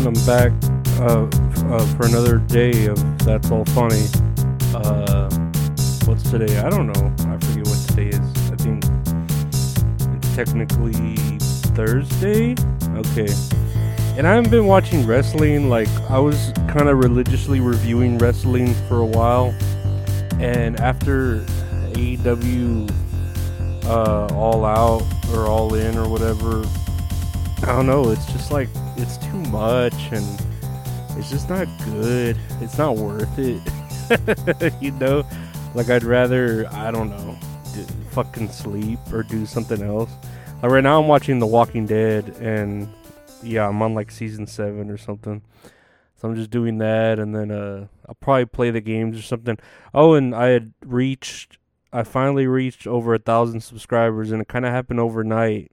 Everyone, I'm back uh, uh, for another day of That's All Funny. Uh, what's today? I don't know. I forget what today is. I think it's technically Thursday. Okay. And I haven't been watching wrestling. Like I was kind of religiously reviewing wrestling for a while, and after AEW uh, All Out or All In or whatever, I don't know. It's just like it's too much, and it's just not good. It's not worth it. you know, like I'd rather I don't know, do, fucking sleep or do something else. Like right now, I'm watching The Walking Dead, and yeah, I'm on like season seven or something. So I'm just doing that, and then uh, I'll probably play the games or something. Oh, and I had reached, I finally reached over a thousand subscribers, and it kind of happened overnight.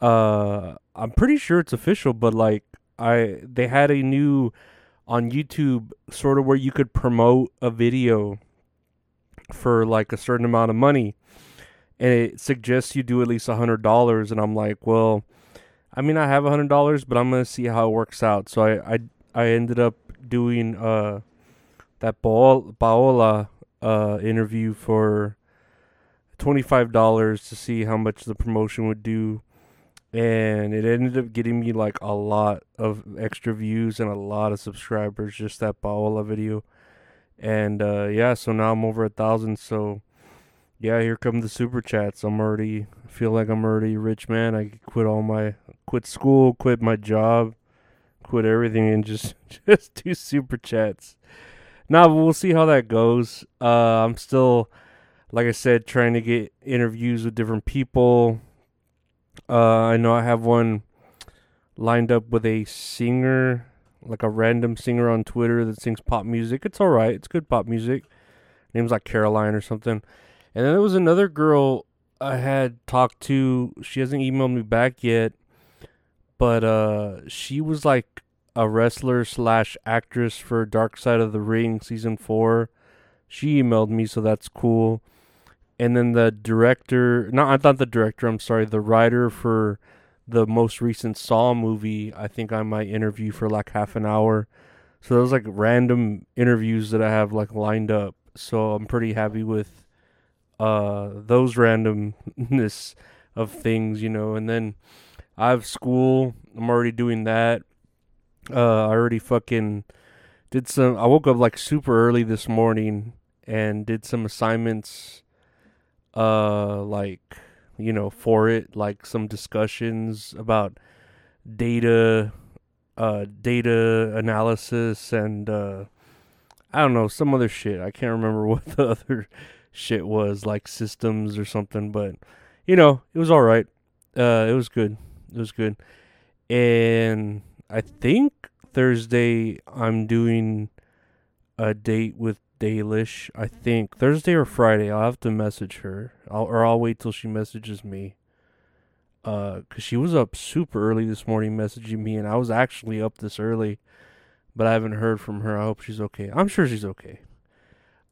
Uh, I'm pretty sure it's official, but like I, they had a new on YouTube sort of where you could promote a video for like a certain amount of money, and it suggests you do at least a hundred dollars, and I'm like, well I mean, I have a hundred dollars, but I'm gonna see how it works out. So I I, I ended up doing uh that Paola, Paola uh interview for twenty five dollars to see how much the promotion would do, and it ended up getting me like a lot of extra views and a lot of subscribers. Just that Paola video, and uh yeah, so now I'm over a thousand. So yeah, here come the super chats. I'm already feel like I'm already rich man. I quit all my quit school, quit my job, quit everything, and just just do super chats. Now we'll see how that goes. Uh, I'm still, like I said, trying to get interviews with different people. Uh, I know I have one lined up with a singer, like a random singer on Twitter that sings pop music. It's all right. It's good pop music. Name's like Caroline or something. And then there was another girl I had talked to. She hasn't emailed me back yet, but uh, she was like a wrestler slash actress for Dark Side of the Ring season four. She emailed me, so that's cool. And then the director, no, I thought the director. I'm sorry, the writer for the most recent Saw movie. I think I might interview for like half an hour. So those like random interviews that I have like lined up. So I'm pretty happy with uh those randomness of things, you know, and then I have school. I'm already doing that. Uh I already fucking did some I woke up like super early this morning and did some assignments uh like you know for it like some discussions about data uh data analysis and uh I don't know some other shit. I can't remember what the other shit was like systems or something, but you know, it was all right. Uh, it was good. It was good. And I think Thursday I'm doing a date with Dalish. I think Thursday or Friday. I'll have to message her, I'll, or I'll wait till she messages me. Uh, cause she was up super early this morning messaging me, and I was actually up this early, but I haven't heard from her. I hope she's okay. I'm sure she's okay.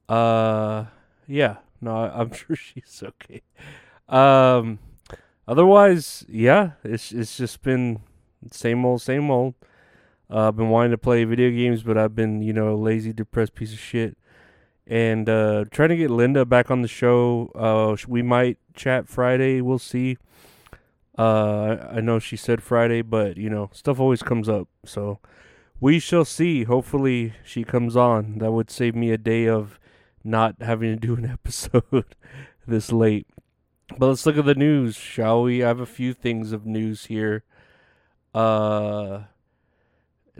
Uh, yeah, no, I'm sure she's okay. Um, otherwise, yeah, it's it's just been same old, same old. Uh, I've been wanting to play video games, but I've been, you know, a lazy, depressed piece of shit. And uh, trying to get Linda back on the show. Uh, we might chat Friday. We'll see. Uh, I know she said Friday, but you know, stuff always comes up. So we shall see. Hopefully, she comes on. That would save me a day of not having to do an episode this late. But let's look at the news, shall we? I have a few things of news here. Uh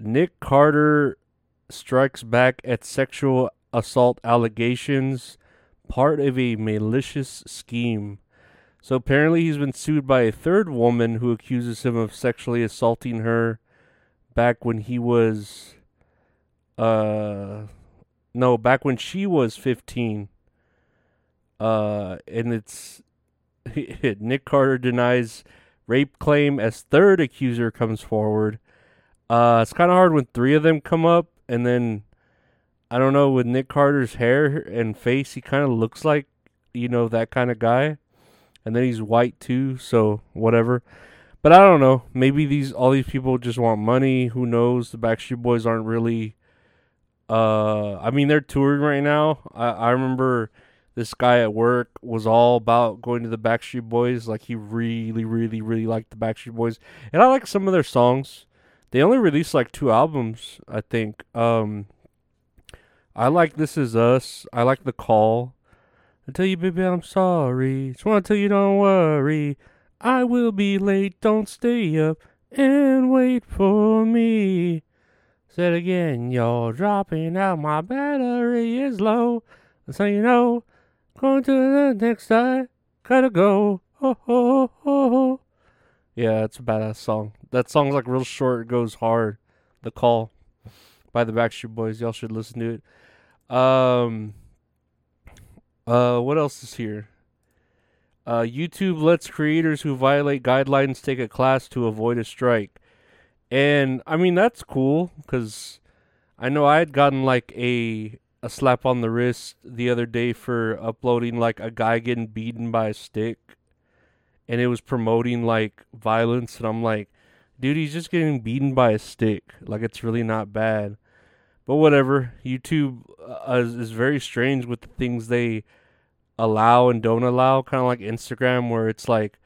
Nick Carter strikes back at sexual assault allegations, part of a malicious scheme. So apparently he's been sued by a third woman who accuses him of sexually assaulting her back when he was uh no, back when she was 15. Uh, and it's Nick Carter denies rape claim as third accuser comes forward. Uh, it's kind of hard when three of them come up, and then I don't know with Nick Carter's hair and face, he kind of looks like you know that kind of guy, and then he's white too, so whatever. but I don't know. Maybe these all these people just want money. Who knows? The Backstreet Boys aren't really. Uh, I mean, they're touring right now. I I remember this guy at work was all about going to the Backstreet Boys. Like he really, really, really liked the Backstreet Boys, and I like some of their songs. They only released like two albums, I think. Um, I like This Is Us. I like The Call. I tell you, baby, I'm sorry. Just want to tell you, don't worry. I will be late. Don't stay up and wait for me. Said again, you're dropping out. My battery is low. So you know, going to the next side. Gotta go. Yeah, it's a badass song. That song's like real short. It goes hard. The Call by the Backstreet Boys. Y'all should listen to it. Um. Uh, what else is here? Uh, YouTube lets creators who violate guidelines take a class to avoid a strike. And I mean that's cool cuz I know I had gotten like a a slap on the wrist the other day for uploading like a guy getting beaten by a stick and it was promoting like violence and I'm like dude he's just getting beaten by a stick like it's really not bad. But whatever, YouTube uh, is, very strange with the things they allow and don't allow, kind of like Instagram, where it's like,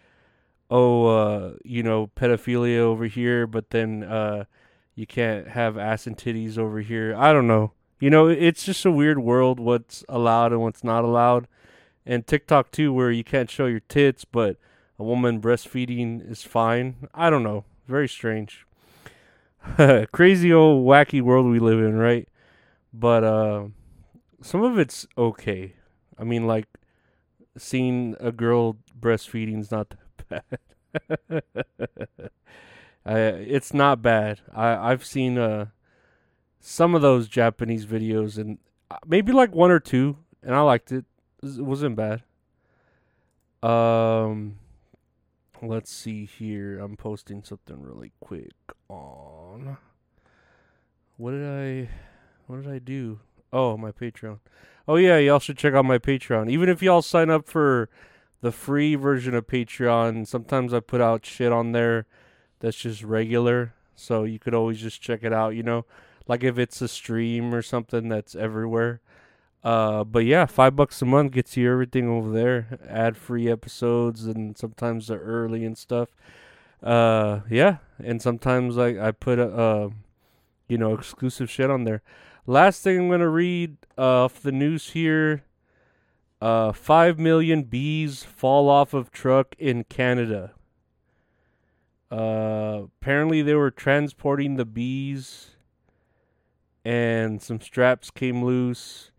oh, uh, you know, pedophilia over here, but then uh, you can't have ass and titties over here. I don't know. You know, it's just a weird world what's allowed and what's not allowed. And TikTok too, where you can't show your tits, but a woman breastfeeding is fine. I don't know. Very strange. Crazy old wacky world we live in, right? But uh, some of it's okay. I mean, like seeing a girl breastfeeding is not that bad. I, it's not bad. I I've seen uh some of those Japanese videos and uh, maybe like one or two, and I liked it. It wasn't bad. Um, let's see here. I'm posting something really quick on. What did I? What did I do? Oh, my Patreon. Oh yeah, y'all should check out my Patreon. Even if y'all sign up for the free version of Patreon, sometimes I put out shit on there that's just regular, so you could always just check it out, you know? Like if it's a stream or something that's everywhere. Uh, but yeah, five bucks a month gets you everything over there. Ad free episodes and sometimes they're early and stuff. Uh, yeah, and sometimes I I put a, uh, you know, exclusive shit on there. Last thing I'm gonna read uh, off the news here. Uh, five million bees fall off of truck in Canada. Uh, apparently they were transporting the bees, and some straps came loose,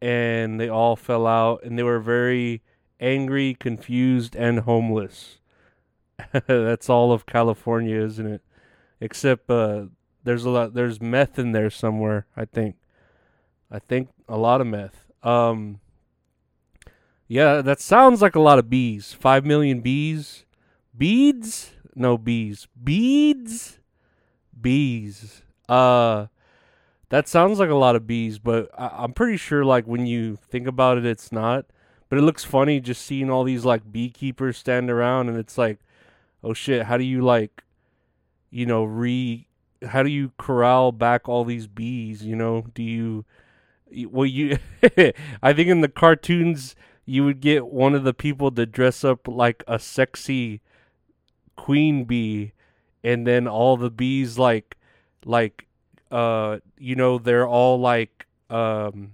and they all fell out, and they were very angry, confused, and homeless. That's all of California, isn't it? Except uh, there's a lot. There's meth in there somewhere. I think. I think a lot of meth. Um. Yeah, that sounds like a lot of bees. Five million bees. Beads? No bees. Beads? Bees. Uh that sounds like a lot of bees, but I- am pretty sure like when you think about it it's not. But it looks funny just seeing all these like beekeepers stand around and it's like, oh shit, how do you like you know, re how do you corral back all these bees? You know, do you? Well, you. I think in the cartoons you would get one of the people to dress up like a sexy queen bee, and then all the bees like, like, uh, you know, they're all like um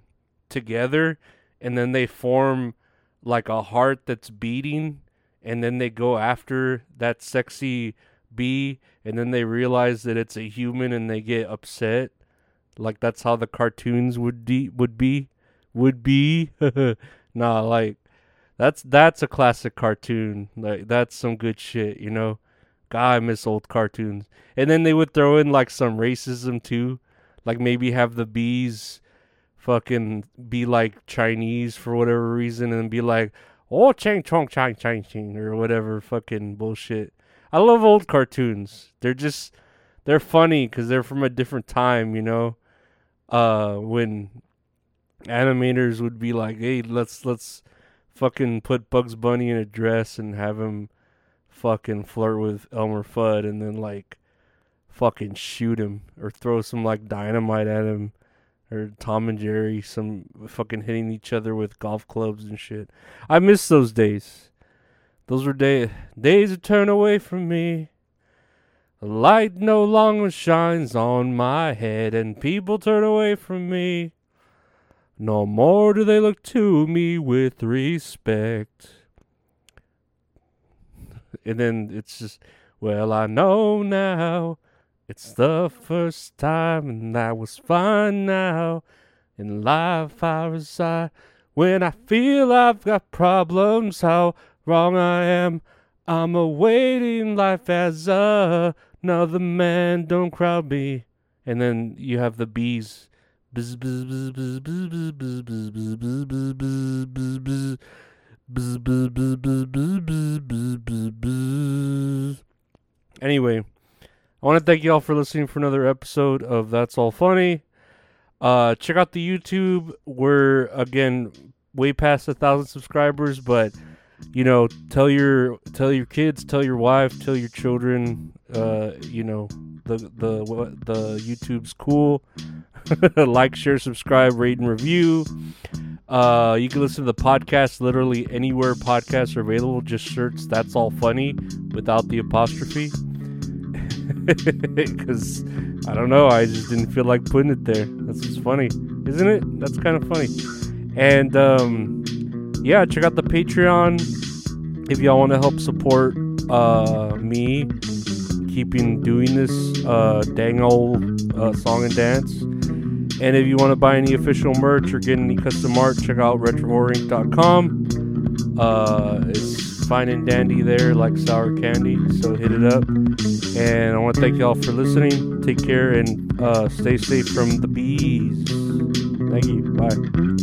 together, and then they form like a heart that's beating, and then they go after that sexy bee and then they realize that it's a human and they get upset. Like that's how the cartoons would de- would be would be. nah, like that's that's a classic cartoon. Like that's some good shit, you know. God, I miss old cartoons. And then they would throw in like some racism too. Like maybe have the bees fucking be like Chinese for whatever reason and be like, oh, chang chong chang chang ching or whatever fucking bullshit. I love old cartoons. They're just they're funny because they're from a different time, you know. Uh, when animators would be like, "Hey, let's let's fucking put Bugs Bunny in a dress and have him fucking flirt with Elmer Fudd and then like fucking shoot him or throw some like dynamite at him or Tom and Jerry some fucking hitting each other with golf clubs and shit. I miss those days. Those were day days that turn away from me. The light no longer shines on my head and people turn away from me. No more do they look to me with respect. And then it's just, well, I know now. It's the first time, and I was fine now. In life, I reside. When I feel I've got problems, how wrong I am. I'm awaiting life as a, another man. Don't crowd me. And then you have the bees. Bzz, bzz, bzz, bzz, bzz, bzz, bzz, bzz, bzz, bzz. Bzz, bzz, bzz, bzz, bzz, bzz, bzz, bzz, bzz. Anyway, I want to thank y'all for listening for another episode of That's All Funny. Uh, check out the YouTube. We're again way past a thousand subscribers, but you know, tell your tell your kids, tell your wife, tell your children. Uh, you know, the the the YouTube's cool. like, share, subscribe, rate, and review. Uh, you can listen to the podcast literally anywhere podcasts are available. Just search "That's All Funny" without the apostrophe. Because I don't know, I just didn't feel like putting it there. That's just funny, isn't it? That's kind of funny. And um, yeah, check out the Patreon if y'all want to help support uh, me keeping doing this uh, dang old uh, song and dance. And if you want to buy any official merch or get any custom art, check out retrohorrorinc.com. Uh, it's fine and dandy there, like sour candy. So hit it up. And I want to thank y'all for listening. Take care and uh, stay safe from the bees. Thank you. Bye.